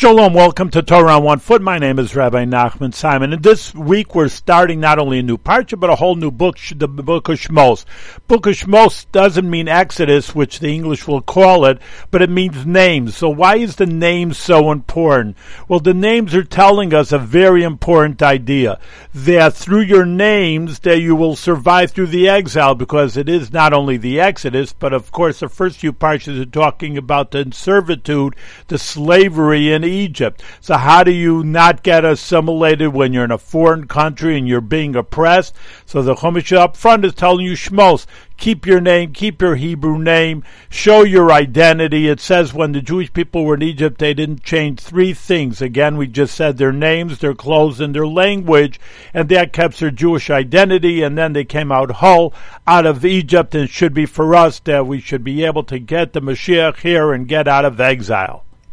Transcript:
Shalom, welcome to Torah on One Foot. My name is Rabbi Nachman Simon, and this week we're starting not only a new parsha but a whole new book, the Book of Shmos. Book of Shmos doesn't mean Exodus, which the English will call it, but it means names. So why is the name so important? Well, the names are telling us a very important idea that through your names that you will survive through the exile, because it is not only the Exodus, but of course the first few parshas are talking about the servitude, the slavery in Egypt. So how do you not get assimilated when you're in a foreign country and you're being oppressed? So the Chumash up front is telling you, Shmos, keep your name, keep your Hebrew name, show your identity. It says when the Jewish people were in Egypt, they didn't change three things. Again, we just said their names, their clothes, and their language, and that kept their Jewish identity, and then they came out whole out of Egypt, and it should be for us that we should be able to get the Mashiach here and get out of exile.